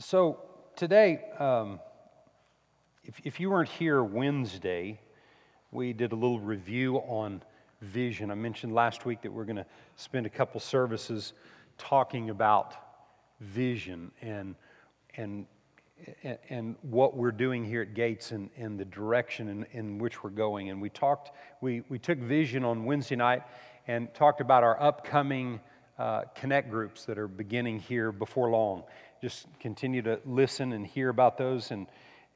So today, um, if, if you weren't here Wednesday, we did a little review on vision. I mentioned last week that we're going to spend a couple services talking about vision and, and, and what we're doing here at Gates and, and the direction in, in which we're going. And we talked, we, we took vision on Wednesday night and talked about our upcoming uh, connect groups that are beginning here before long just continue to listen and hear about those, and,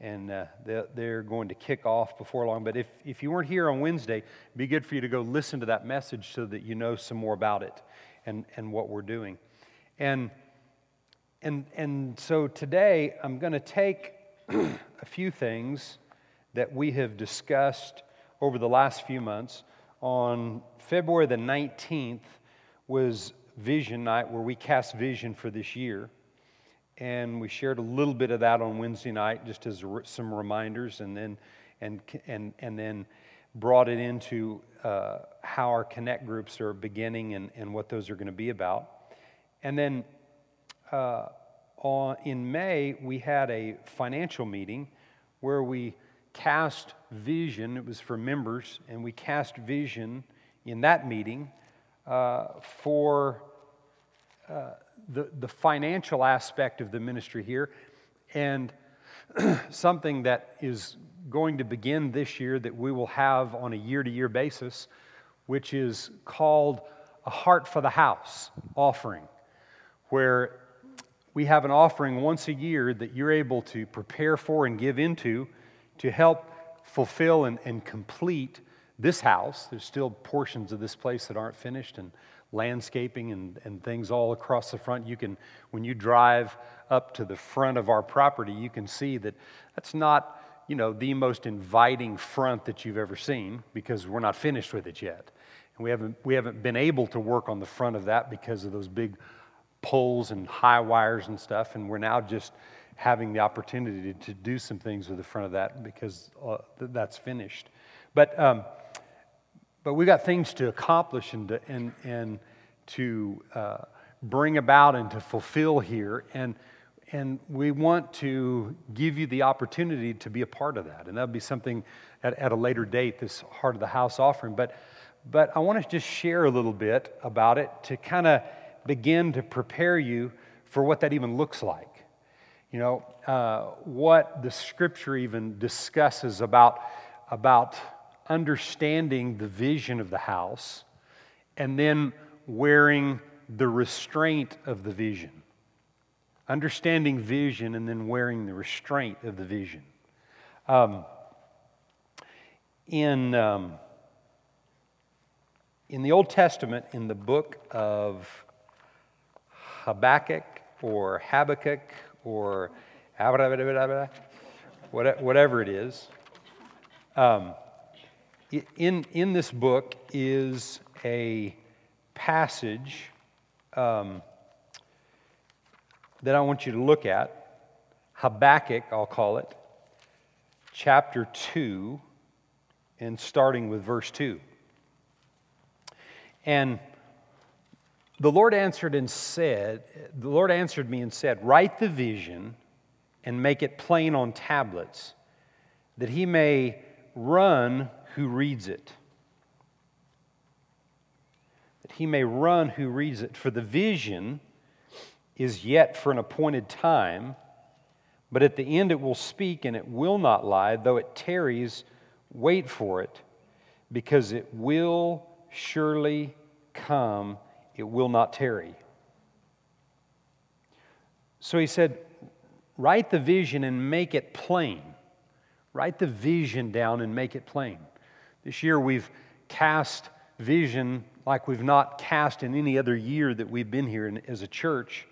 and uh, they're going to kick off before long. But if, if you weren't here on Wednesday, it'd be good for you to go listen to that message so that you know some more about it and, and what we're doing. And, and, and so today, I'm going to take a few things that we have discussed over the last few months. On February the 19th was Vision Night, where we cast vision for this year and we shared a little bit of that on Wednesday night, just as some reminders, and then and and and then brought it into uh, how our connect groups are beginning and, and what those are going to be about. And then uh, on, in May, we had a financial meeting where we cast vision. It was for members, and we cast vision in that meeting uh, for uh, the, the financial aspect of the ministry here and something that is going to begin this year that we will have on a year to year basis, which is called a Heart for the House offering, where we have an offering once a year that you're able to prepare for and give into to help fulfill and, and complete this house. There's still portions of this place that aren't finished, and landscaping and, and things all across the front. You can, when you drive up to the front of our property, you can see that that's not, you know, the most inviting front that you've ever seen because we're not finished with it yet. And we haven't, we haven't been able to work on the front of that because of those big poles and high wires and stuff. And we're now just having the opportunity to, do some things with the front of that because uh, that's finished. But um, but we've got things to accomplish and to, and, and to uh, bring about and to fulfill here. And, and we want to give you the opportunity to be a part of that. And that'll be something at, at a later date, this Heart of the House offering. But, but I want to just share a little bit about it to kind of begin to prepare you for what that even looks like. You know, uh, what the scripture even discusses about, about understanding the vision of the house and then wearing the restraint of the vision. Understanding vision and then wearing the restraint of the vision. Um, in, um, in the Old Testament, in the book of Habakkuk or Habakkuk or whatever it is, um, in, in this book is a passage um, that I want you to look at. Habakkuk, I'll call it, chapter 2, and starting with verse 2. And the Lord answered and said, The Lord answered me and said, Write the vision and make it plain on tablets, that he may run who reads it. That he may run who reads it. For the vision is yet for an appointed time, but at the end it will speak and it will not lie. Though it tarries, wait for it, because it will surely come, it will not tarry. So he said, Write the vision and make it plain. Write the vision down and make it plain. This year we've cast vision like we've not cast in any other year that we've been here as a church.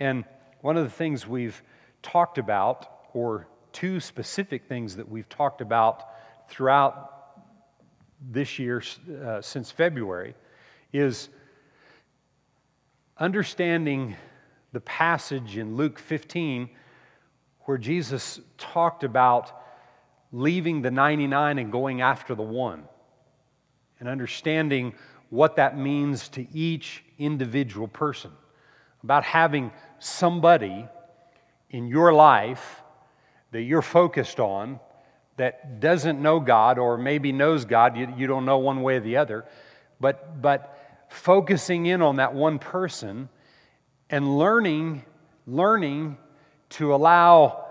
And one of the things we've talked about, or two specific things that we've talked about throughout this year uh, since February, is understanding the passage in Luke 15 where Jesus talked about leaving the 99 and going after the one, and understanding what that means to each individual person, about having somebody in your life that you're focused on that doesn't know God or maybe knows God, you, you don't know one way or the other, but, but focusing in on that one person and learning, learning to allow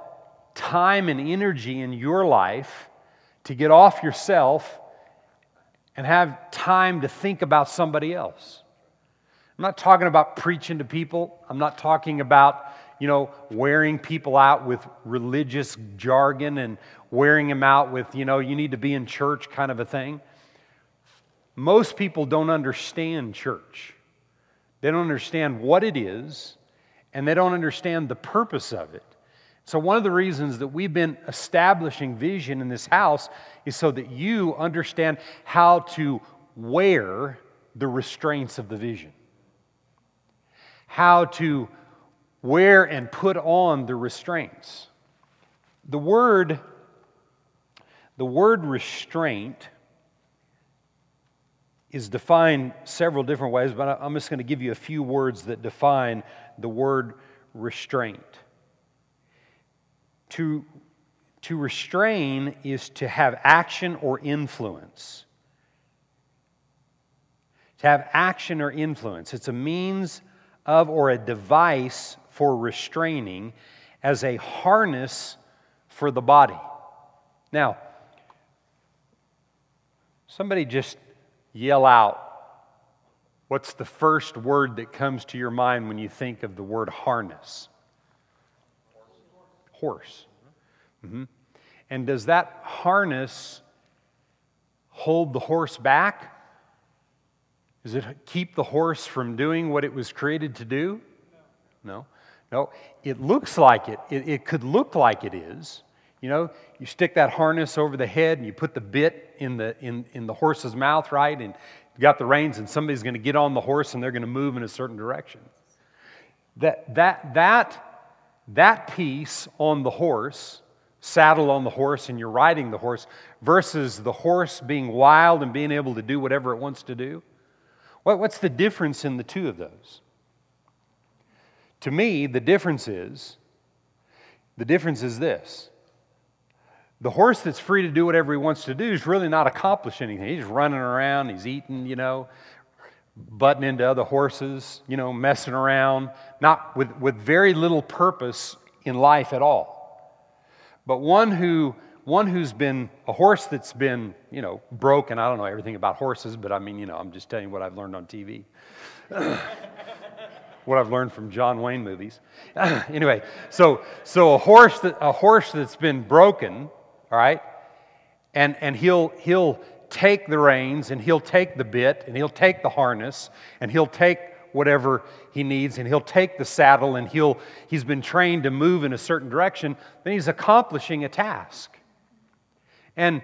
time and energy in your life to get off yourself and have time to think about somebody else. I'm not talking about preaching to people. I'm not talking about, you know, wearing people out with religious jargon and wearing them out with, you know, you need to be in church kind of a thing. Most people don't understand church. They don't understand what it is, and they don't understand the purpose of it. So, one of the reasons that we've been establishing vision in this house is so that you understand how to wear the restraints of the vision, how to wear and put on the restraints. The word, the word restraint is defined several different ways, but I'm just going to give you a few words that define the word restraint. To, to restrain is to have action or influence. To have action or influence. It's a means of or a device for restraining as a harness for the body. Now, somebody just yell out what's the first word that comes to your mind when you think of the word harness? Horse. Mm-hmm. And does that harness hold the horse back? Does it keep the horse from doing what it was created to do? No. No. It looks like it. It, it could look like it is. You know, you stick that harness over the head and you put the bit in the, in, in the horse's mouth, right? And you got the reins, and somebody's going to get on the horse and they're going to move in a certain direction. That, that, that that piece on the horse, saddle on the horse, and you're riding the horse, versus the horse being wild and being able to do whatever it wants to do? What's the difference in the two of those? To me, the difference is the difference is this. The horse that's free to do whatever he wants to do is really not accomplishing anything. He's running around, he's eating, you know, butting into other horses, you know, messing around, not with, with very little purpose in life at all. But one who one who's been a horse that's been, you know, broken. I don't know everything about horses, but I mean, you know, I'm just telling you what I've learned on TV. what I've learned from John Wayne movies. anyway, so so a horse that a horse that's been broken, all right, and and he'll he'll take the reins and he'll take the bit and he'll take the harness and he'll take whatever he needs and he'll take the saddle and he'll he's been trained to move in a certain direction then he's accomplishing a task and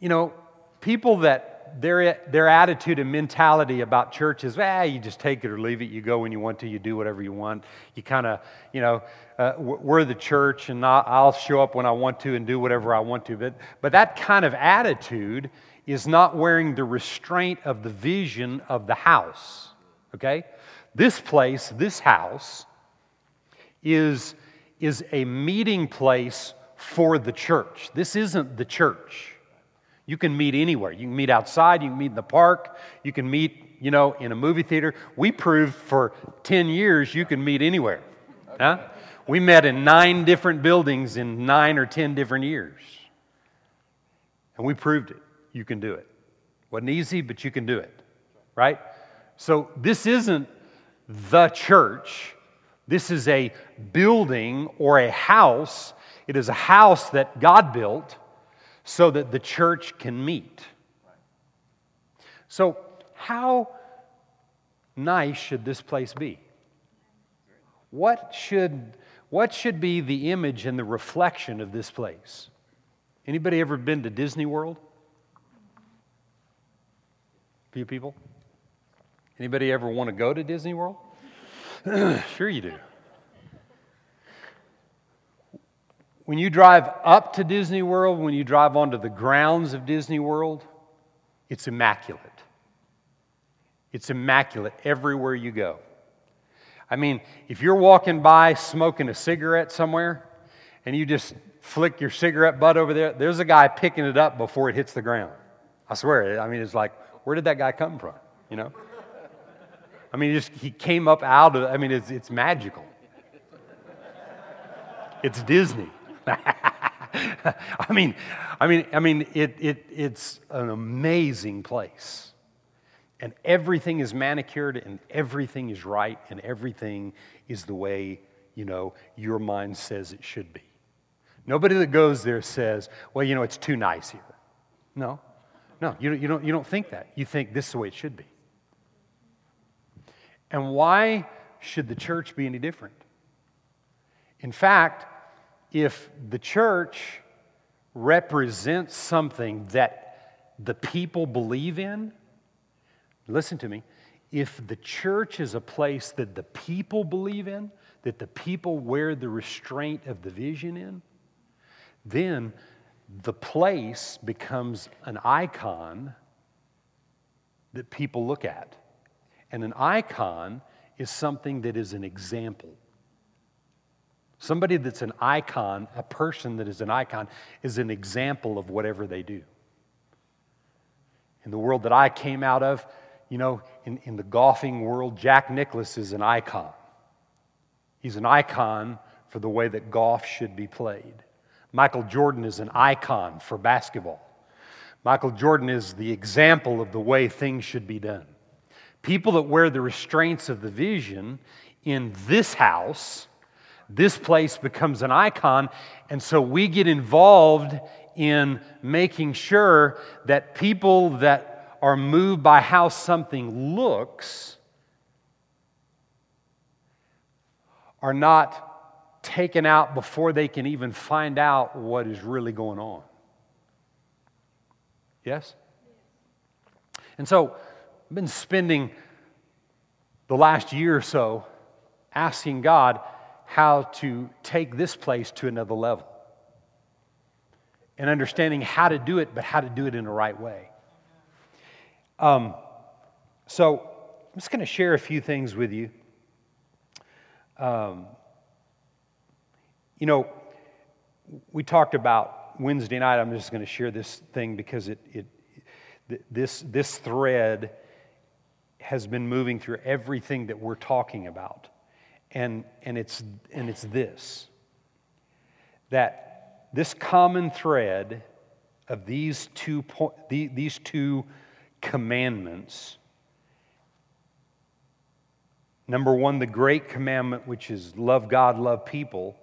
you know people that their, their attitude and mentality about church is, ah, you just take it or leave it. You go when you want to. You do whatever you want. You kind of, you know, uh, we're the church, and I'll show up when I want to and do whatever I want to. But, but that kind of attitude is not wearing the restraint of the vision of the house. Okay? This place, this house, is, is a meeting place for the church. This isn't the church. You can meet anywhere. You can meet outside, you can meet in the park, you can meet, you know, in a movie theater. We proved for 10 years you can meet anywhere. Huh? We met in nine different buildings in nine or 10 different years. And we proved it you can do it. Wasn't easy, but you can do it, right? So this isn't the church. This is a building or a house. It is a house that God built so that the church can meet. So, how nice should this place be? What should, what should be the image and the reflection of this place? Anybody ever been to Disney World? Few people? Anybody ever want to go to Disney World? sure you do. When you drive up to Disney World, when you drive onto the grounds of Disney World, it's immaculate. It's immaculate everywhere you go. I mean, if you're walking by smoking a cigarette somewhere and you just flick your cigarette butt over there, there's a guy picking it up before it hits the ground. I swear. I mean, it's like, where did that guy come from? You know? I mean, he just he came up out of. I mean, it's it's magical. It's Disney. I mean, I mean, I mean, it, it, it's an amazing place. And everything is manicured and everything is right and everything is the way, you know, your mind says it should be. Nobody that goes there says, well, you know, it's too nice here. No, no, you, you, don't, you don't think that. You think this is the way it should be. And why should the church be any different? In fact, if the church represents something that the people believe in, listen to me, if the church is a place that the people believe in, that the people wear the restraint of the vision in, then the place becomes an icon that people look at. And an icon is something that is an example. Somebody that's an icon, a person that is an icon, is an example of whatever they do. In the world that I came out of, you know, in, in the golfing world, Jack Nicklaus is an icon. He's an icon for the way that golf should be played. Michael Jordan is an icon for basketball. Michael Jordan is the example of the way things should be done. People that wear the restraints of the vision in this house this place becomes an icon. And so we get involved in making sure that people that are moved by how something looks are not taken out before they can even find out what is really going on. Yes? And so I've been spending the last year or so asking God, how to take this place to another level and understanding how to do it, but how to do it in the right way. Um, so, I'm just going to share a few things with you. Um, you know, we talked about Wednesday night. I'm just going to share this thing because it, it, this, this thread has been moving through everything that we're talking about and, and, it's, and it's this that this common thread of these two, po- these two commandments number one, the great commandment, which is love God, love people.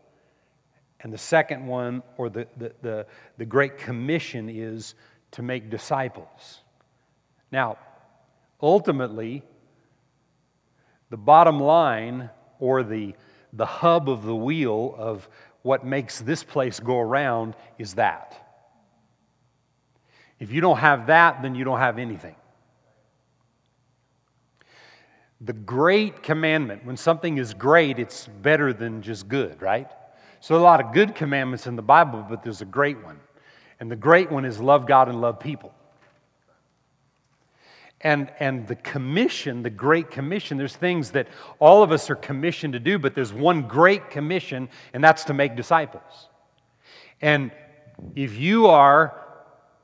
And the second one, or the, the, the, the Great Commission, is to make disciples. Now, ultimately, the bottom line or the, the hub of the wheel of what makes this place go around is that. If you don't have that, then you don't have anything. The great commandment, when something is great, it's better than just good, right? So, a lot of good commandments in the Bible, but there's a great one. And the great one is love God and love people. And, and the commission, the Great Commission, there's things that all of us are commissioned to do, but there's one great commission, and that's to make disciples. And if you are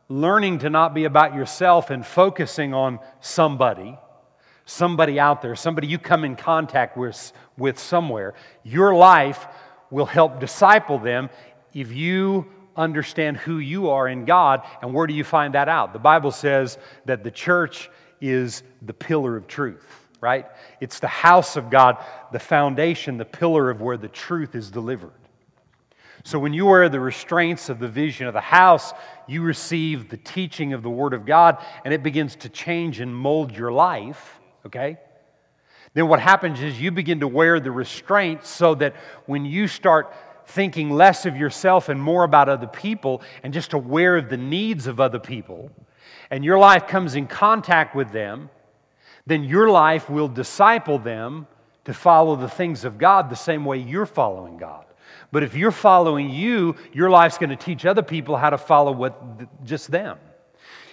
learning to not be about yourself and focusing on somebody, somebody out there, somebody you come in contact with, with somewhere, your life will help disciple them if you understand who you are in God. And where do you find that out? The Bible says that the church is the pillar of truth, right? It's the house of God, the foundation, the pillar of where the truth is delivered. So when you wear the restraints of the vision of the house, you receive the teaching of the Word of God, and it begins to change and mold your life, okay? Then what happens is you begin to wear the restraints so that when you start thinking less of yourself and more about other people and just aware of the needs of other people, and your life comes in contact with them, then your life will disciple them to follow the things of God the same way you're following God. But if you're following you, your life's going to teach other people how to follow what just them.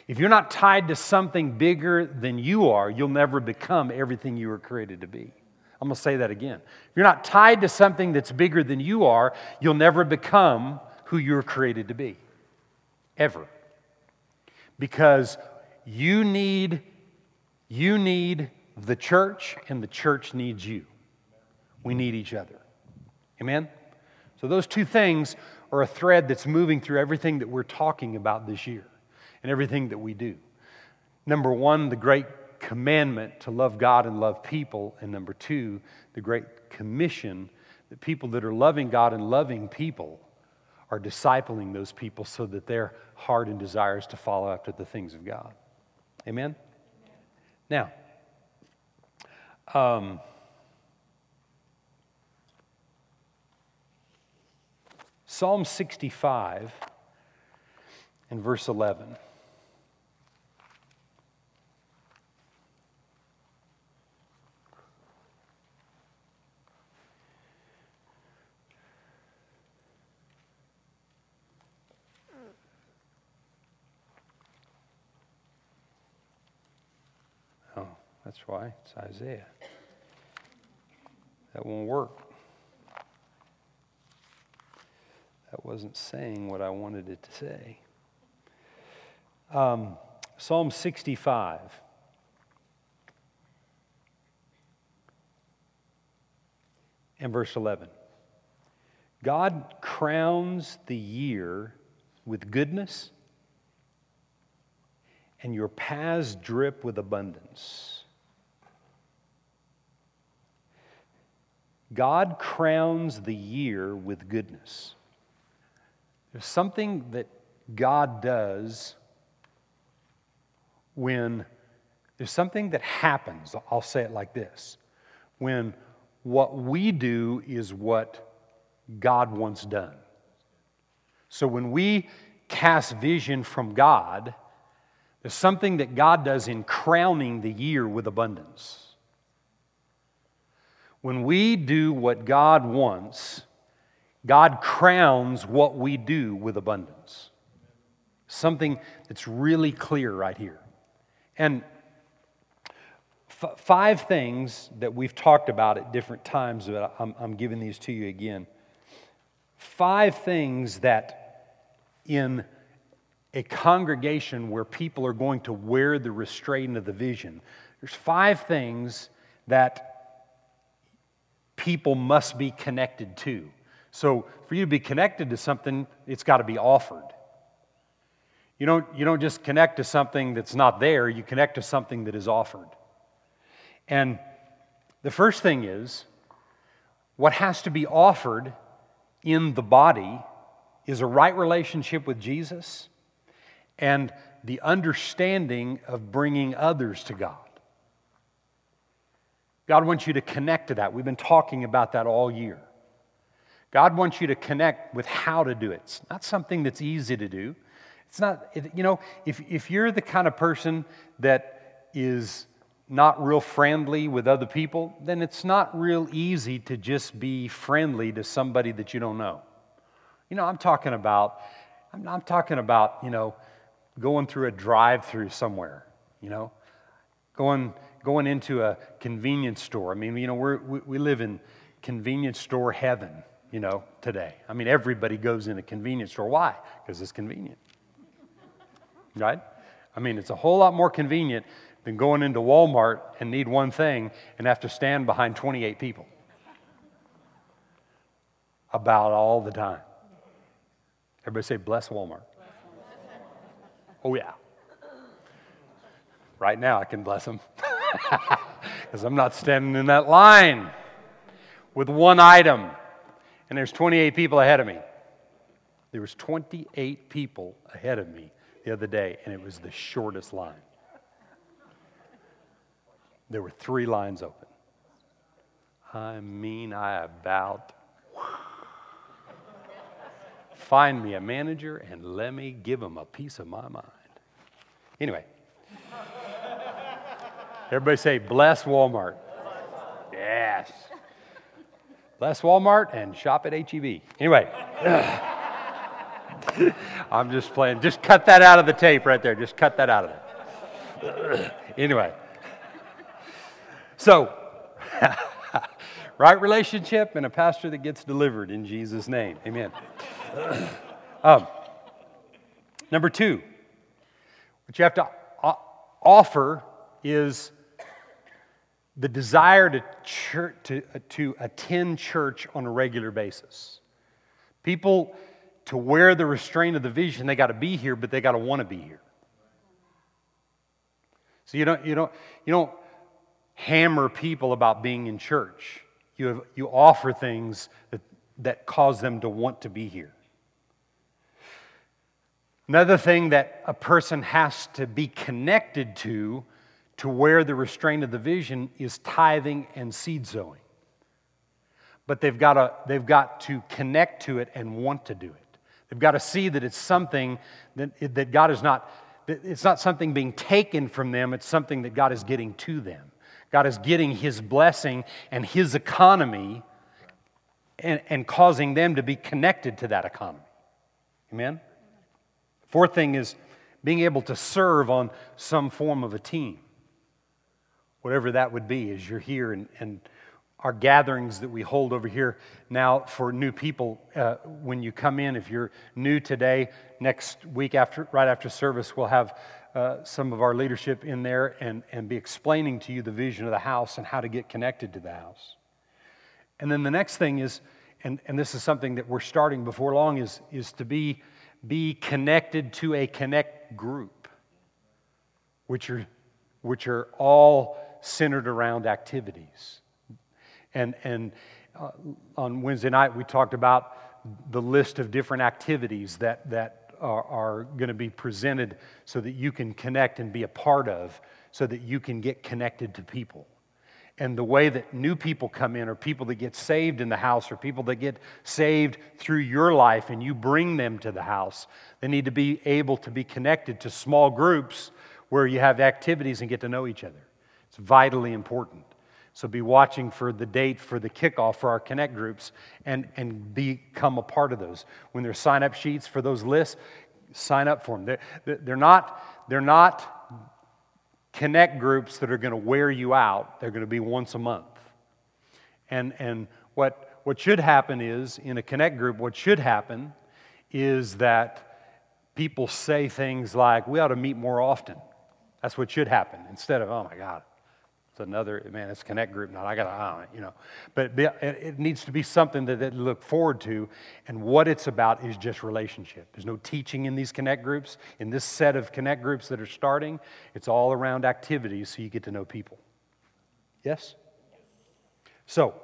If you're not tied to something bigger than you are, you'll never become everything you were created to be. I'm going to say that again. If you're not tied to something that's bigger than you are, you'll never become who you're created to be. Ever. Because you need you need the church and the church needs you. We need each other. Amen. So those two things are a thread that's moving through everything that we're talking about this year and everything that we do. Number 1, the great commandment to love God and love people. And number two, the Great Commission that people that are loving God and loving people are discipling those people so that their heart and desires to follow after the things of God. Amen? Now, um, Psalm 65 and verse 11. That's why it's Isaiah. That won't work. That wasn't saying what I wanted it to say. Um, Psalm 65. And verse 11. God crowns the year with goodness, and your paths drip with abundance. God crowns the year with goodness. There's something that God does when there's something that happens. I'll say it like this when what we do is what God wants done. So when we cast vision from God, there's something that God does in crowning the year with abundance. When we do what God wants, God crowns what we do with abundance. Something that's really clear right here. And f- five things that we've talked about at different times, but I'm, I'm giving these to you again. Five things that in a congregation where people are going to wear the restraint of the vision, there's five things that people must be connected to. So, for you to be connected to something, it's got to be offered. You don't, you don't just connect to something that's not there, you connect to something that is offered. And the first thing is what has to be offered in the body is a right relationship with Jesus and the understanding of bringing others to God. God wants you to connect to that. We've been talking about that all year. God wants you to connect with how to do it. It's not something that's easy to do. It's not, you know, if, if you're the kind of person that is not real friendly with other people, then it's not real easy to just be friendly to somebody that you don't know. You know, I'm talking about, I'm, I'm talking about, you know, going through a drive through somewhere, you know, going going into a convenience store. I mean, you know, we we live in convenience store heaven, you know, today. I mean, everybody goes in a convenience store. Why? Because it's convenient. Right? I mean, it's a whole lot more convenient than going into Walmart and need one thing and have to stand behind 28 people about all the time. Everybody say, bless Walmart. Oh, yeah. Right now, I can bless them. because I'm not standing in that line with one item. And there's 28 people ahead of me. There was 28 people ahead of me the other day, and it was the shortest line. There were three lines open. I mean, I about find me a manager and let me give him a piece of my mind. Anyway, Everybody say, bless Walmart. Yes. Bless Walmart and shop at HEB. Anyway, I'm just playing. Just cut that out of the tape right there. Just cut that out of it. anyway, so right relationship and a pastor that gets delivered in Jesus' name. Amen. um, number two, what you have to offer is the desire to, church, to, uh, to attend church on a regular basis. People, to wear the restraint of the vision, they got to be here, but they got to want to be here. So you don't, you don't, you don't hammer people about being in church. You, have, you offer things that, that cause them to want to be here. Another thing that a person has to be connected to to wear the restraint of the vision is tithing and seed sowing. But they've got, to, they've got to connect to it and want to do it. They've got to see that it's something that, that God is not, it's not something being taken from them, it's something that God is getting to them. God is getting His blessing and His economy and, and causing them to be connected to that economy. Amen? Fourth thing is being able to serve on some form of a team, whatever that would be, as you're here and, and our gatherings that we hold over here now for new people uh, when you come in. If you're new today next week after right after service we'll have uh, some of our leadership in there and, and be explaining to you the vision of the house and how to get connected to the house. And then the next thing is and, and this is something that we're starting before long is, is to be be connected to a connect group, which are, which are all centered around activities. And, and uh, on Wednesday night, we talked about the list of different activities that, that are, are going to be presented so that you can connect and be a part of, so that you can get connected to people and the way that new people come in, or people that get saved in the house, or people that get saved through your life and you bring them to the house, they need to be able to be connected to small groups where you have activities and get to know each other. It's vitally important. So be watching for the date for the kickoff for our connect groups and, and become a part of those. When there's sign up sheets for those lists, sign up for them. They're, they're, not, they're not connect groups that are going to wear you out. They're going to be once a month. And, and what, what should happen is, in a connect group, what should happen is that people say things like, we ought to meet more often. That's what should happen instead of, oh my God, it's another, man, it's connect group now. I got to, you know. But it needs to be something that they look forward to. And what it's about is just relationship. There's no teaching in these connect groups. In this set of connect groups that are starting, it's all around activities so you get to know people. Yes? So,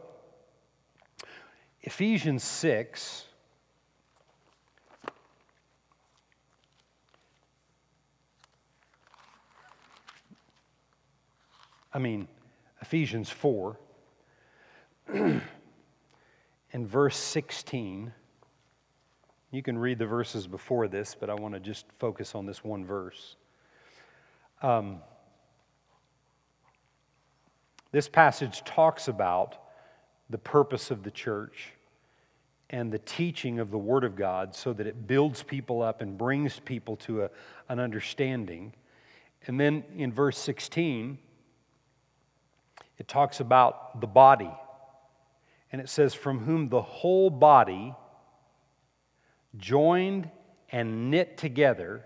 Ephesians 6. I mean, Ephesians 4 and verse 16. You can read the verses before this, but I want to just focus on this one verse. Um, this passage talks about the purpose of the church and the teaching of the Word of God so that it builds people up and brings people to a, an understanding. And then in verse 16, it talks about the body. And it says, From whom the whole body, joined and knit together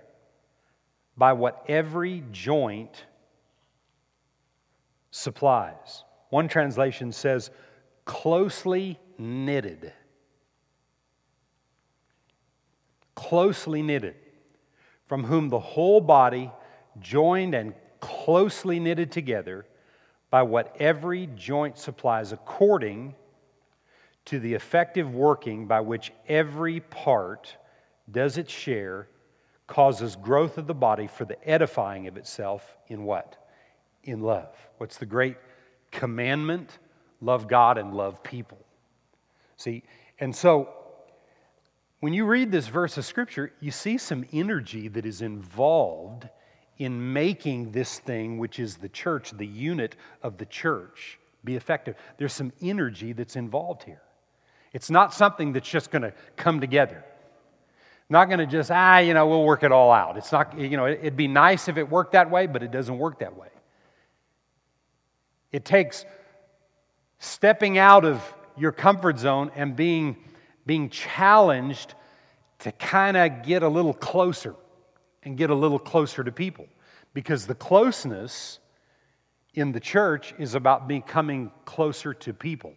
by what every joint supplies. One translation says, closely knitted. Closely knitted. From whom the whole body, joined and closely knitted together by what every joint supplies according to the effective working by which every part does its share, causes growth of the body for the edifying of itself in what? In love. What's the great commandment? Love God and love people. See, and so when you read this verse of Scripture, you see some energy that is involved in making this thing, which is the church, the unit of the church, be effective. There's some energy that's involved here. It's not something that's just going to come together. Not going to just, ah, you know, we'll work it all out. It's not, you know, it'd be nice if it worked that way, but it doesn't work that way. It takes stepping out of your comfort zone and being, being challenged to kind of get a little closer and get a little closer to people. Because the closeness in the church is about becoming closer to people.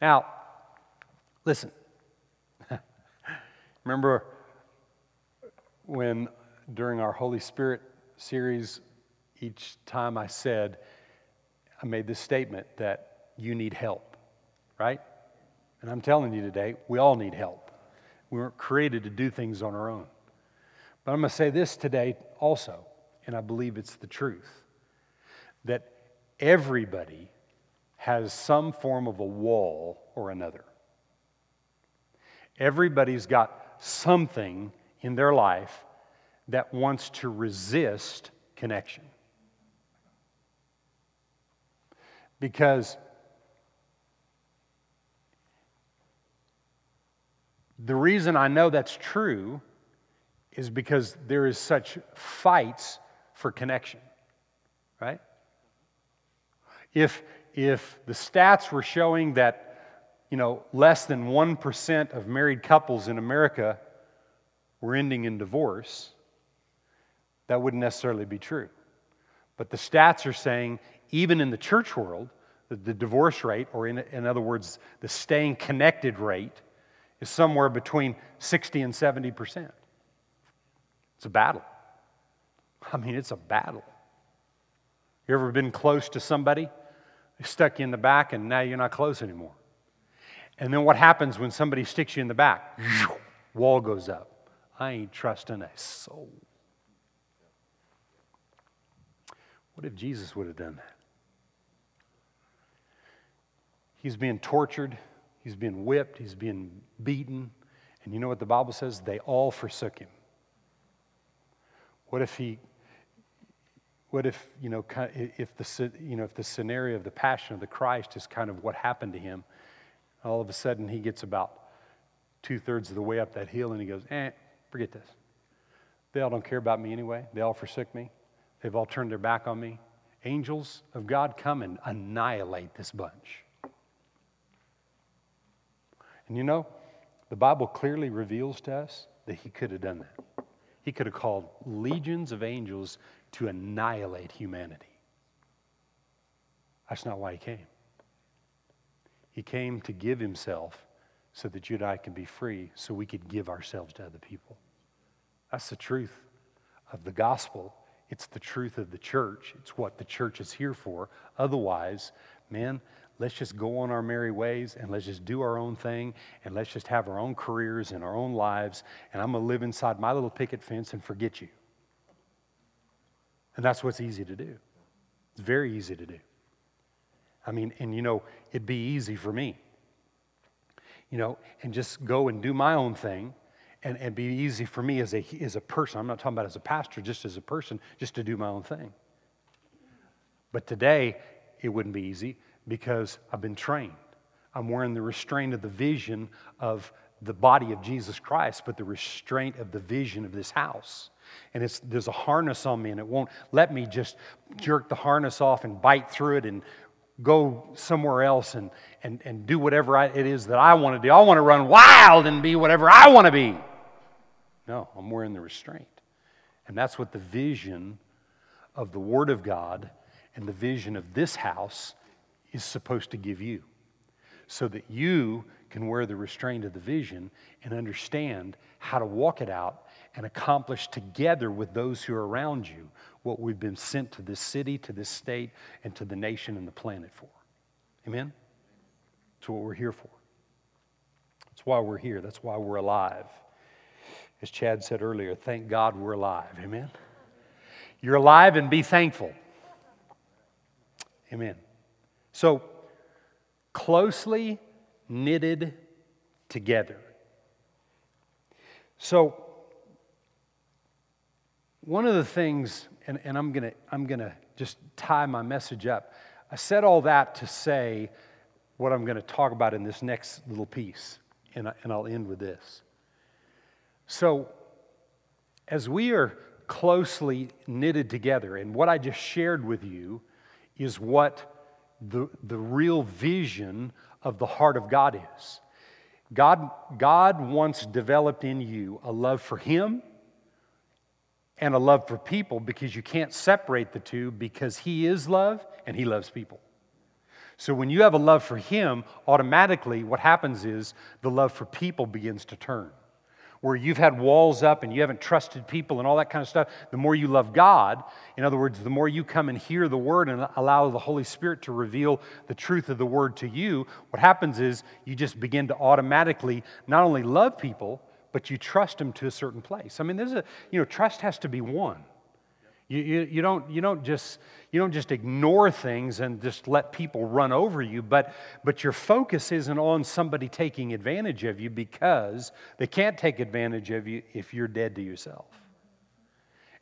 Now, listen. Remember when during our Holy Spirit series, each time I said, I made this statement that you need help, right? And I'm telling you today, we all need help. We weren't created to do things on our own. But I'm going to say this today also, and I believe it's the truth that everybody has some form of a wall or another. Everybody's got something in their life that wants to resist connection. Because the reason I know that's true is because there is such fights for connection, right? If, if the stats were showing that you know, less than 1% of married couples in America were ending in divorce, that wouldn't necessarily be true. But the stats are saying, even in the church world, the divorce rate, or in, in other words, the staying connected rate, is somewhere between 60 and 70%. It's a battle. I mean, it's a battle. You ever been close to somebody? They stuck you in the back, and now you're not close anymore. And then what happens when somebody sticks you in the back? Wall goes up. I ain't trusting a soul. What if Jesus would have done that? He's being tortured, he's being whipped, he's being beaten. And you know what the Bible says? They all forsook him. What if he, what if, you know, if the, you know, if the scenario of the passion of the Christ is kind of what happened to him, all of a sudden he gets about two thirds of the way up that hill and he goes, eh, forget this. They all don't care about me anyway. They all forsook me. They've all turned their back on me. Angels of God come and annihilate this bunch. And you know, the Bible clearly reveals to us that he could have done that. He could have called legions of angels to annihilate humanity. That's not why he came. He came to give himself so that you and I can be free, so we could give ourselves to other people. That's the truth of the gospel. It's the truth of the church. It's what the church is here for. Otherwise, man, let's just go on our merry ways and let's just do our own thing and let's just have our own careers and our own lives. And I'm going to live inside my little picket fence and forget you. And that's what's easy to do. It's very easy to do. I mean, and you know, it'd be easy for me, you know, and just go and do my own thing and, and be easy for me as a, as a person. I'm not talking about as a pastor, just as a person, just to do my own thing. But today, it wouldn't be easy because I've been trained. I'm wearing the restraint of the vision of the body of Jesus Christ, but the restraint of the vision of this house. And it's, there's a harness on me, and it won't let me just jerk the harness off and bite through it and go somewhere else and, and, and do whatever I, it is that I want to do. I want to run wild and be whatever I want to be. No, I'm wearing the restraint. And that's what the vision of the Word of God and the vision of this house is supposed to give you. So that you can wear the restraint of the vision and understand how to walk it out and accomplish together with those who are around you what we've been sent to this city, to this state, and to the nation and the planet for. Amen? That's what we're here for. That's why we're here. That's why we're alive. As Chad said earlier, thank God we're alive. Amen? You're alive and be thankful. Amen. So, closely knitted together. So, one of the things, and, and I'm going to I'm going to just tie my message up. I said all that to say what I'm going to talk about in this next little piece, and, I, and I'll end with this. So, as we are closely knitted together, and what I just shared with you is what the, the real vision of the heart of God is. God, God wants developed in you a love for Him and a love for people because you can't separate the two because He is love and He loves people. So when you have a love for Him, automatically what happens is the love for people begins to turn. Where you've had walls up and you haven't trusted people and all that kind of stuff, the more you love God, in other words, the more you come and hear the Word and allow the Holy Spirit to reveal the truth of the Word to you, what happens is you just begin to automatically not only love people, but you trust them to a certain place. I mean, there's a, you know, trust has to be won. You, you, you, don't, you, don't just, you don't just ignore things and just let people run over you, but, but your focus isn't on somebody taking advantage of you because they can't take advantage of you if you're dead to yourself.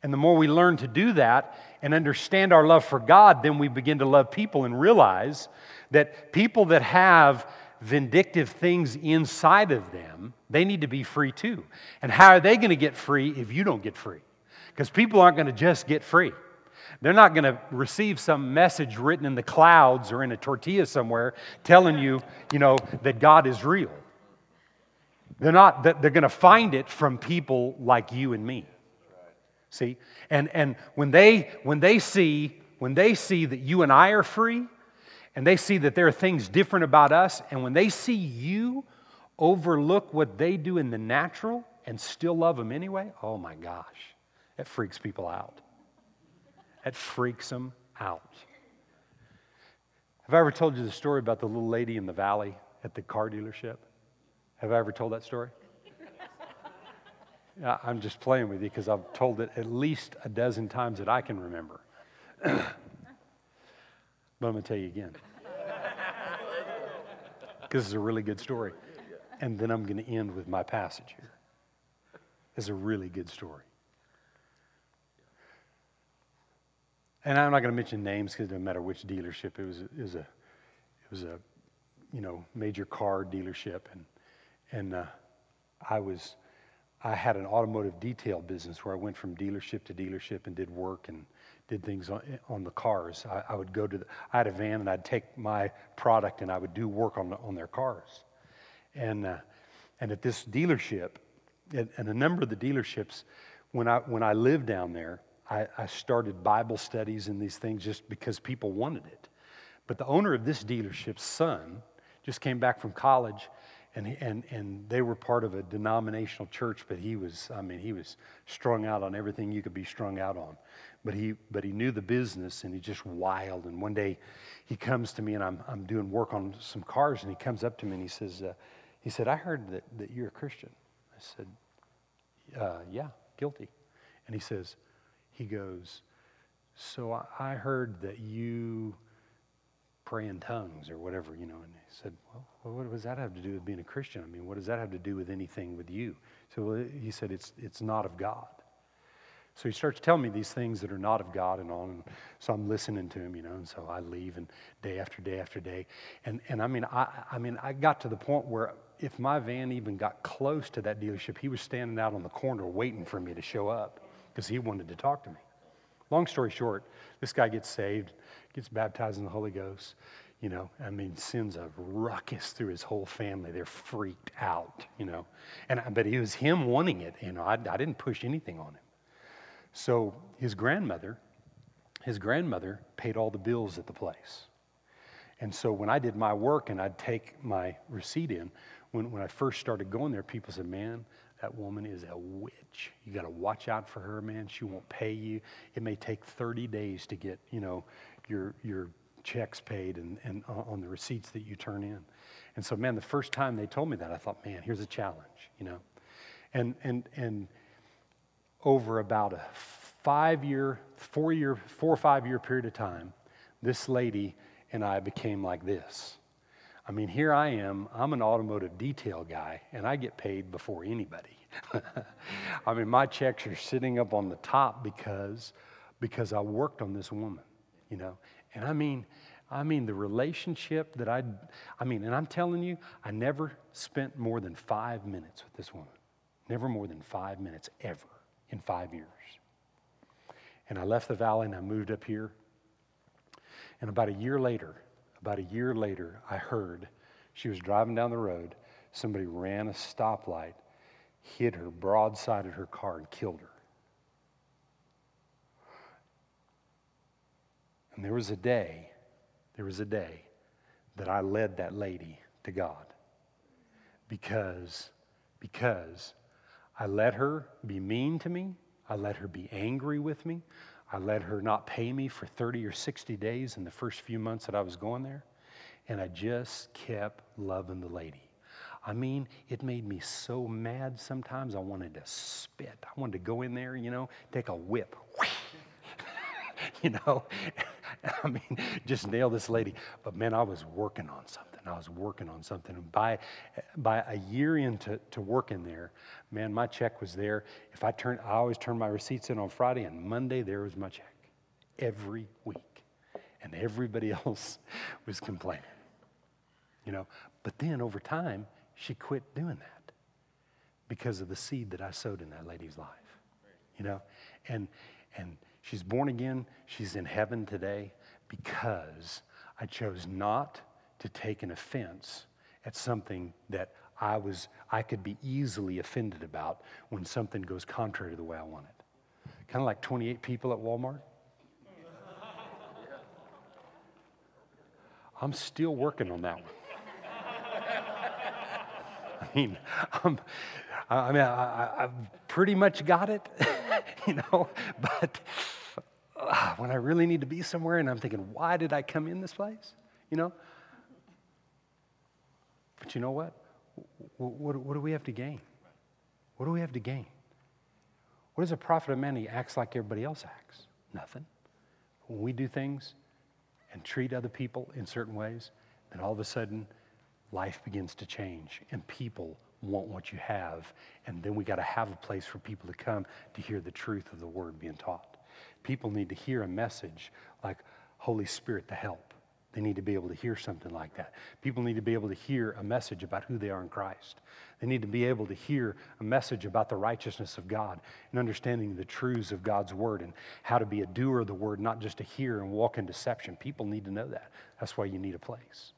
And the more we learn to do that and understand our love for God, then we begin to love people and realize that people that have vindictive things inside of them, they need to be free too. And how are they going to get free if you don't get free? Because people aren't going to just get free. They're not going to receive some message written in the clouds or in a tortilla somewhere telling you, you know, that God is real. They're not, they're going to find it from people like you and me. See? And, and when, they, when, they see, when they see that you and I are free, and they see that there are things different about us, and when they see you overlook what they do in the natural and still love them anyway, oh my gosh. That freaks people out. That freaks them out. Have I ever told you the story about the little lady in the valley at the car dealership? Have I ever told that story? I'm just playing with you because I've told it at least a dozen times that I can remember. but I'm going to tell you again. Because it's a really good story. And then I'm going to end with my passage here. It's a really good story. And I'm not going to mention names because it doesn't matter which dealership. It was, it was a, it was a, you know, major car dealership, and and uh, I was, I had an automotive detail business where I went from dealership to dealership and did work and did things on, on the cars. I, I would go to, the, I had a van and I'd take my product and I would do work on the, on their cars, and uh, and at this dealership, and, and a number of the dealerships, when I when I lived down there I, I started Bible studies and these things just because people wanted it. But the owner of this dealership's son just came back from college and, and, and they were part of a denominational church, but he was, I mean, he was strung out on everything you could be strung out on. But he, but he knew the business and he's just wild. And one day he comes to me and I'm, I'm doing work on some cars and he comes up to me and he says, uh, he said, I heard that, that you're a Christian. I said, uh, yeah, guilty. And he says, he goes, So I heard that you pray in tongues or whatever, you know. And he said, Well, what does that have to do with being a Christian? I mean, what does that have to do with anything with you? So he said, it's, it's not of God. So he starts telling me these things that are not of God and on. And so I'm listening to him, you know, and so I leave and day after day after day. And, and I mean, I, I mean, I got to the point where if my van even got close to that dealership, he was standing out on the corner waiting for me to show up because he wanted to talk to me. Long story short, this guy gets saved, gets baptized in the Holy Ghost. You know, I mean, sends a ruckus through his whole family. They're freaked out, you know. And but it was him wanting it. You know, I, I didn't push anything on him. So his grandmother, his grandmother paid all the bills at the place. And so when I did my work and I'd take my receipt in, when, when I first started going there, people said, Man, that woman is a witch. You got to watch out for her, man. She won't pay you. It may take 30 days to get, you know, your, your checks paid and, and on the receipts that you turn in. And so, man, the first time they told me that, I thought, man, here's a challenge, you know. And, and, and over about a five year, four year, four or five year period of time, this lady and I became like this. I mean, here I am, I'm an automotive detail guy, and I get paid before anybody. I mean, my checks are sitting up on the top because, because I worked on this woman, you know. And I mean, I mean, the relationship that I, I mean, and I'm telling you, I never spent more than five minutes with this woman. Never more than five minutes ever in five years. And I left the valley and I moved up here. And about a year later, About a year later, I heard she was driving down the road. Somebody ran a stoplight, hit her broadsided her car, and killed her. And there was a day, there was a day that I led that lady to God because, because I let her be mean to me. I let her be angry with me. I let her not pay me for 30 or 60 days in the first few months that I was going there. And I just kept loving the lady. I mean, it made me so mad sometimes I wanted to spit. I wanted to go in there, you know, take a whip. you know, I mean, just nail this lady. But man, I was working on something. I was working on something. And by, by a year into to working there, man, my check was there. If I turn, I always turn my receipts in on Friday, and Monday there was my check every week. And everybody else was complaining. You know, but then over time, she quit doing that because of the seed that I sowed in that lady's life. You know, and and she's born again. She's in heaven today because I chose not to take an offense at something that I was I could be easily offended about when something goes contrary to the way I want it. Kind of like 28 people at Walmart. I'm still working on that one. I mean, I'm, I mean, I, have pretty much got it, you know, but uh, when I really need to be somewhere and I'm thinking, why did I come in this place? You know, but you know what? What, what do we have to gain? What do we have to gain? What does a profit of man? He acts like everybody else acts. Nothing. When we do things and treat other people in certain ways, then all of a sudden life begins to change and people want what you have. And then we got to have a place for people to come to hear the truth of the word being taught. People need to hear a message like Holy Spirit to help. They need to be able to hear something like that. People need to be able to hear a message about who they are in Christ. They need to be able to hear a message about the righteousness of God and understanding the truths of God's word and how to be a doer of the word, not just to hear and walk in deception. People need to know that. That's why you need a place.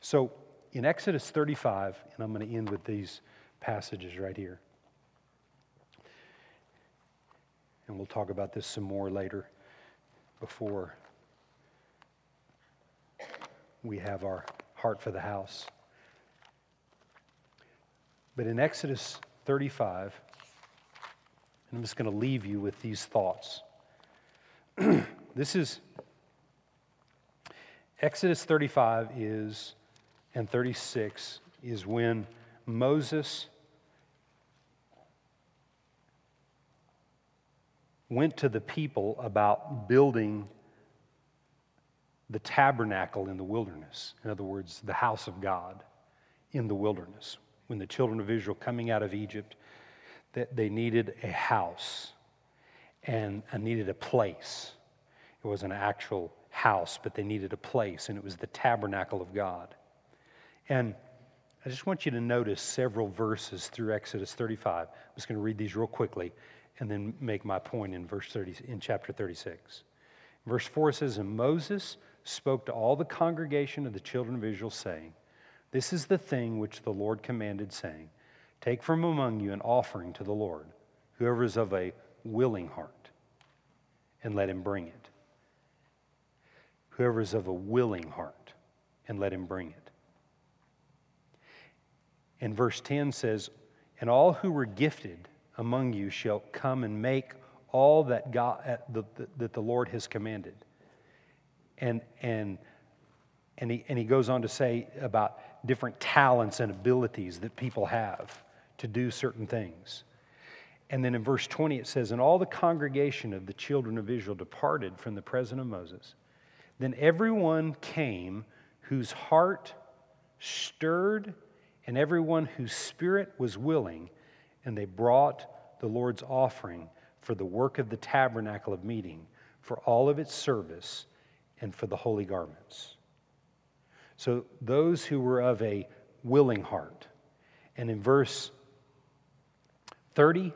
So in Exodus 35, and I'm going to end with these passages right here. And we'll talk about this some more later before we have our heart for the house. But in Exodus 35, and I'm just going to leave you with these thoughts. this is Exodus 35 is and 36 is when Moses went to the people about building the tabernacle in the wilderness. In other words, the house of God in the wilderness. When the children of Israel coming out of Egypt, that they needed a house and uh, needed a place. It was an actual house, but they needed a place, and it was the tabernacle of God. And I just want you to notice several verses through Exodus 35. I'm just going to read these real quickly and then make my point in verse 30 in chapter 36. Verse 4 says, And Moses spoke to all the congregation of the children of Israel, saying, This is the thing which the Lord commanded, saying, Take from among you an offering to the Lord, whoever is of a willing heart, and let him bring it. Whoever is of a willing heart, and let him bring it. And verse 10 says, And all who were gifted among you shall come and make all that, God, uh, that the Lord has commanded and, and, and, he, and he goes on to say about different talents and abilities that people have to do certain things. And then in verse 20 it says, And all the congregation of the children of Israel departed from the presence of Moses. Then everyone came whose heart stirred, and everyone whose spirit was willing, and they brought the Lord's offering for the work of the tabernacle of meeting, for all of its service and for the holy garments. So those who were of a willing heart. And in verse 30,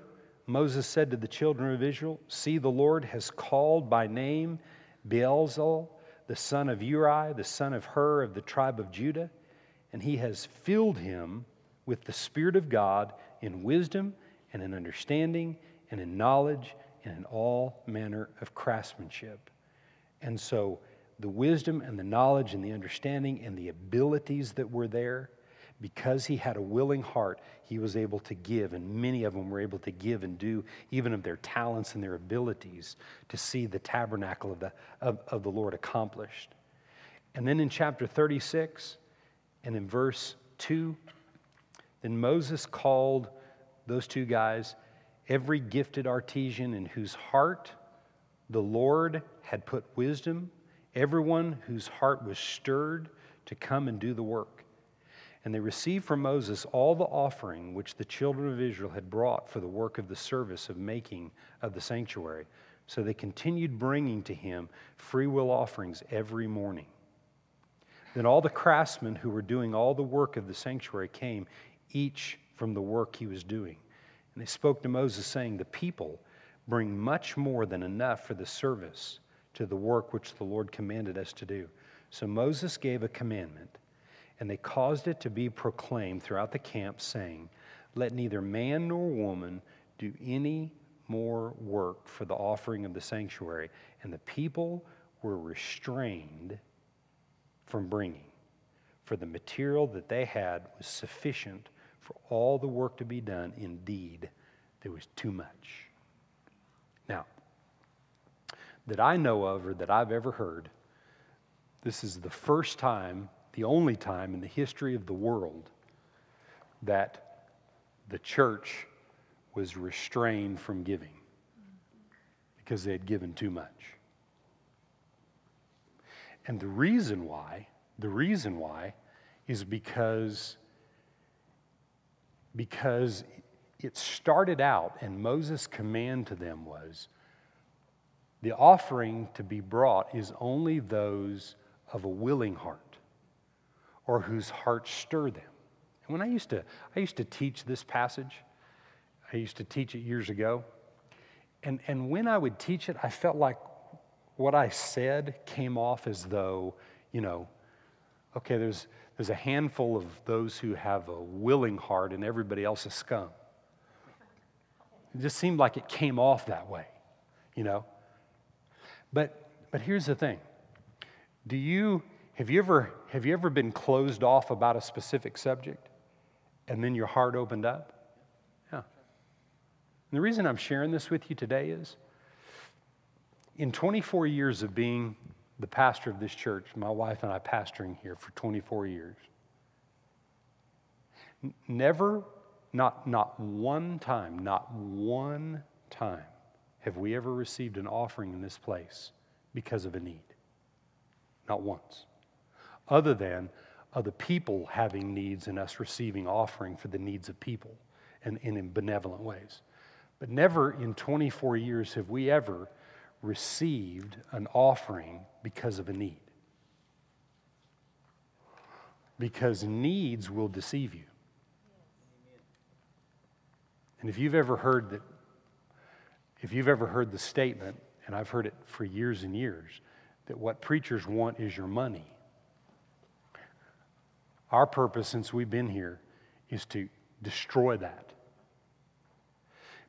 Moses said to the children of Israel, See, the Lord has called by name Bezalel, the son of Uri, the son of Hur of the tribe of Judah, and he has filled him with the Spirit of God in wisdom and in understanding and in knowledge and in all manner of craftsmanship. And so, the wisdom and the knowledge and the understanding and the abilities that were there, because he had a willing heart, he was able to give, and many of them were able to give and do, even of their talents and their abilities, to see the tabernacle of the, of, of the Lord accomplished. And then in chapter 36 and in verse 2, then Moses called those two guys every gifted artisan in whose heart the Lord had put wisdom, everyone whose heart was stirred to come and do the work. And they received from Moses all the offering which the children of Israel had brought for the work of the service of making of the sanctuary. So they continued bringing to him free will offerings every morning. Then all the craftsmen who were doing all the work of the sanctuary came, each from the work he was doing. And they spoke to Moses, saying, The people bring much more than enough for the service to the work which the Lord commanded us to do. So Moses gave a commandment and they caused it to be proclaimed throughout the camp, saying, Let neither man nor woman do any more work for the offering of the sanctuary. And the people were restrained from bringing, for the material that they had was sufficient for all the work to be done. Indeed, there was too much. Now, that I know of or that I've ever heard, this is the first time the only time in the history of the world that the church was restrained from giving because they had given too much. And the reason why, the reason why is because because it started out and Moses' command to them was the offering to be brought is only those of a willing heart or whose hearts stir them. And when I used to, I used to teach this passage, I used to teach it years ago. And, and when I would teach it, I felt like what I said came off as though, you know, okay, there's, there's a handful of those who have a willing heart and everybody else is scum. It just seemed like it came off that way, you know. But, but here's the thing do you, have you, ever, have you ever been closed off about a specific subject and then your heart opened up? Yeah. And the reason I'm sharing this with you today is in 24 years of being the pastor of this church, my wife and I pastoring here for 24 years, never, not, not one time, not one time have we ever received an offering in this place because of a need. Not once other than other people having needs and us receiving offering for the needs of people and, and in benevolent ways. But never in 24 years have we ever received an offering because of a need. Because needs will deceive you. And if you've ever heard that, if you've ever heard the statement, and I've heard it for years and years, that what preachers want is your money our purpose since we've been here is to destroy that.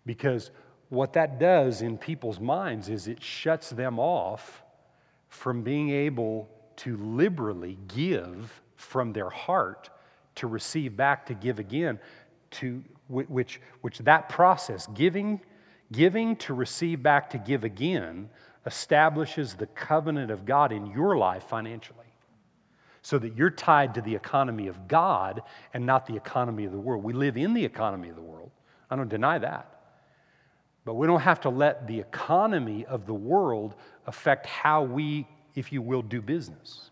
Because what that does in people's minds is it shuts them off from being able to liberally give from their heart to receive back to give again to which which that process giving giving to receive back to give again establishes the covenant of God in your life financially so that you're tied to the economy of God and not the economy of the world. We live in the economy of the world. I don't deny that. But we don't have to let the economy of the world affect how we, if you will, do business.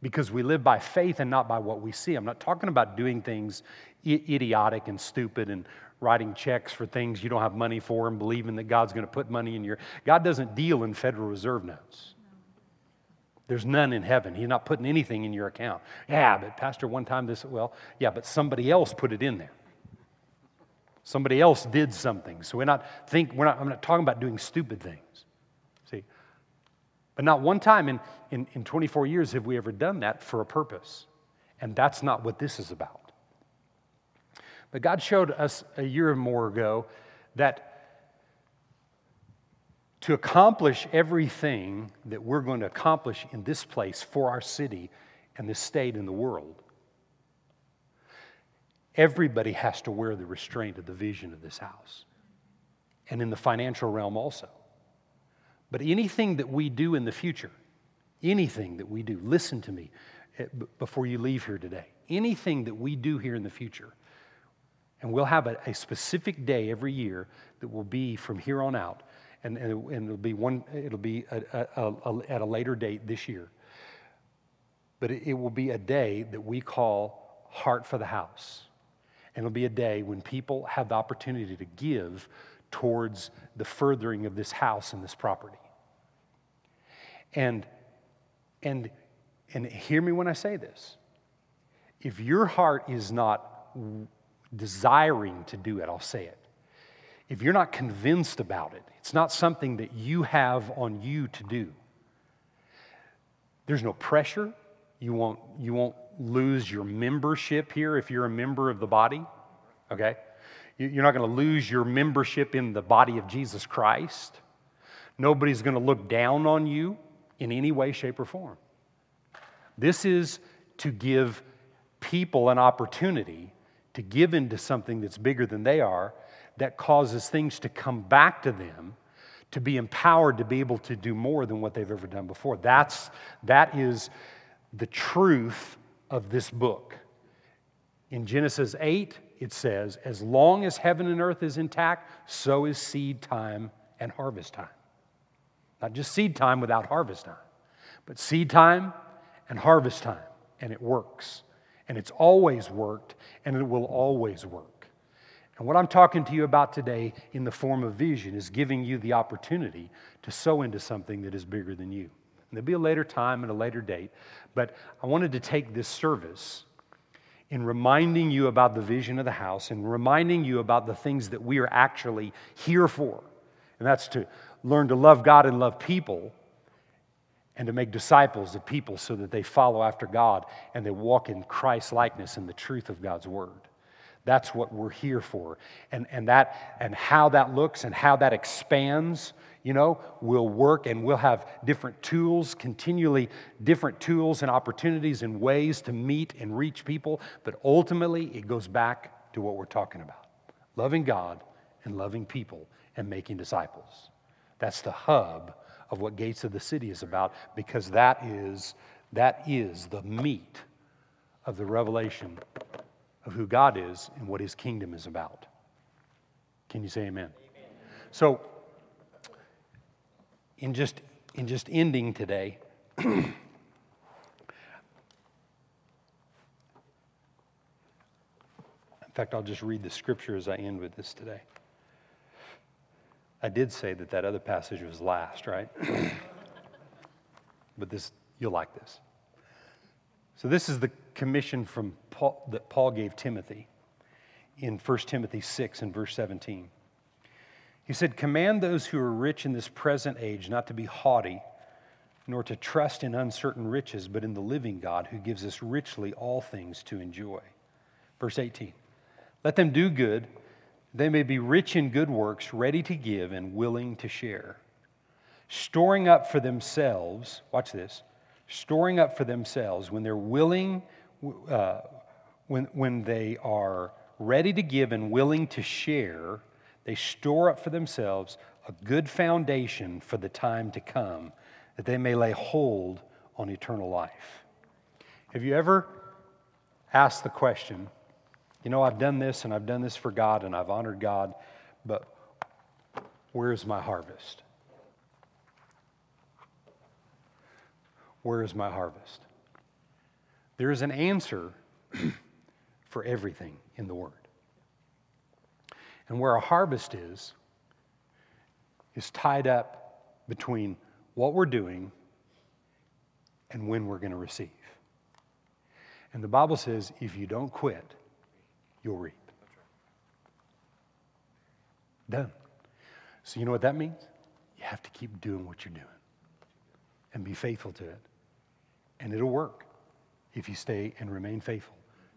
Because we live by faith and not by what we see. I'm not talking about doing things idiotic and stupid and writing checks for things you don't have money for and believing that God's going to put money in your. God doesn't deal in Federal Reserve notes. There's none in heaven. He's not putting anything in your account. Yeah, but Pastor, one time this, well, yeah, but somebody else put it in there. Somebody else did something. So we're not think we're not I'm not talking about doing stupid things. See, But not one time in, in, in 24 years have we ever done that for a purpose. And that's not what this is about. But God showed us a year or more ago that to accomplish everything that we're going to accomplish in this place for our city and this state and the world, everybody has to wear the restraint of the vision of this house and in the financial realm also. But anything that we do in the future, anything that we do, listen to me eh, before you leave here today. Anything that we do here in the future, and we'll have a, a specific day every year that will be from here on out, and, and, it'll be one. It'll be a, a, at a later date this year. But it, it will be a day that we call Heart for the House, and it'll be a day when people have the opportunity to give towards the furthering of this house and this property. And, and, and hear me when I say this. If your heart is not desiring to do it, I'll say it. If you're not convinced about it, it's not something that you have on you to do. There's no pressure. You won't, you won't lose your membership here if you're a member of the body, okay? You're not going to lose your membership in the body of Jesus Christ. Nobody's going to look down on you in any way, shape, or form. This is to give people an opportunity to give into something that's bigger than they are, that causes things to come back to them, to be empowered to be able to do more than what they've ever done before. That's, that is the truth of this book. In Genesis 8, it says, As long as heaven and earth is intact, so is seed time and harvest time. Not just seed time without harvest time, but seed time and harvest time. And it works. And it's always worked, and it will always work. And what I'm talking to you about today in the form of vision is giving you the opportunity to sow into something that is bigger than you. And there'll be a later time and a later date, but I wanted to take this service in reminding you about the vision of the house and reminding you about the things that we are actually here for. And that's to learn to love God and love people and to make disciples of people so that they follow after God and they walk in Christ likeness and the truth of God's word. That's what we're here for. And, and, that, and how that looks and how that expands you know, will work and we'll have different tools, continually different tools and opportunities and ways to meet and reach people. But ultimately, it goes back to what we're talking about loving God and loving people and making disciples. That's the hub of what Gates of the City is about because that is, that is the meat of the revelation of who God is and what his kingdom is about. Can you say amen? amen. So, in just, in just ending today, in fact, I'll just read the scripture as I end with this today. I did say that that other passage was last, right? but this, you'll like this. So, this is the commission from Paul, that Paul gave Timothy in 1 Timothy 6 and verse 17. He said, Command those who are rich in this present age not to be haughty, nor to trust in uncertain riches, but in the living God who gives us richly all things to enjoy. Verse 18 Let them do good, they may be rich in good works, ready to give and willing to share, storing up for themselves, watch this, storing up for themselves when they're willing, uh, when, when they are ready to give and willing to share they store up for themselves a good foundation for the time to come, that they may lay hold on eternal life. Have you ever asked the question, you know, I've done this and I've done this for God and I've honored God, but where is my harvest? Where is my harvest? There is an answer for everything in the Word. And where a harvest is, is tied up between what we're doing and when we're going to receive. And the Bible says if you don't quit, you'll reap. Done. So, you know what that means? You have to keep doing what you're doing. And be faithful to it. And it'll work if you stay and remain faithful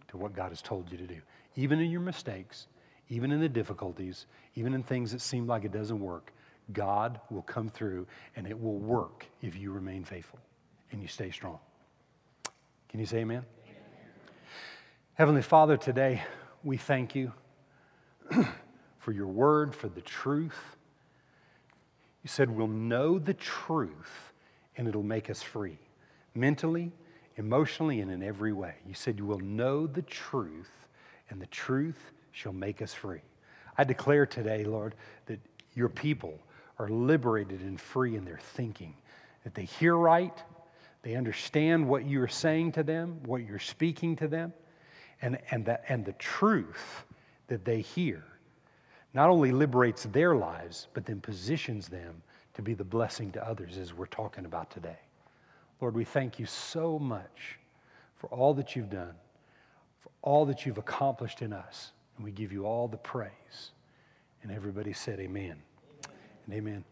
to what God has told you to do. Even in your mistakes, even in the difficulties, even in things that seem like it doesn't work, God will come through and it will work if you remain faithful and you stay strong. Can you say amen? amen. Heavenly Father, today we thank you for your word, for the truth. You said we'll know the truth and it'll make us free mentally, emotionally, and in every way. You said you will know the truth and the truth shall make us free. I declare today, Lord, that your people are liberated and free in their thinking, that they hear right, they understand what you're saying to them, what you're speaking to them, and, and, that, and the truth that they hear not only liberates their lives, but then positions them to be the blessing to others as we're talking about today. Lord, we thank you so much for all that you've done, for all that you've accomplished in us. And we give you all the praise. And everybody said, Amen. amen. And amen.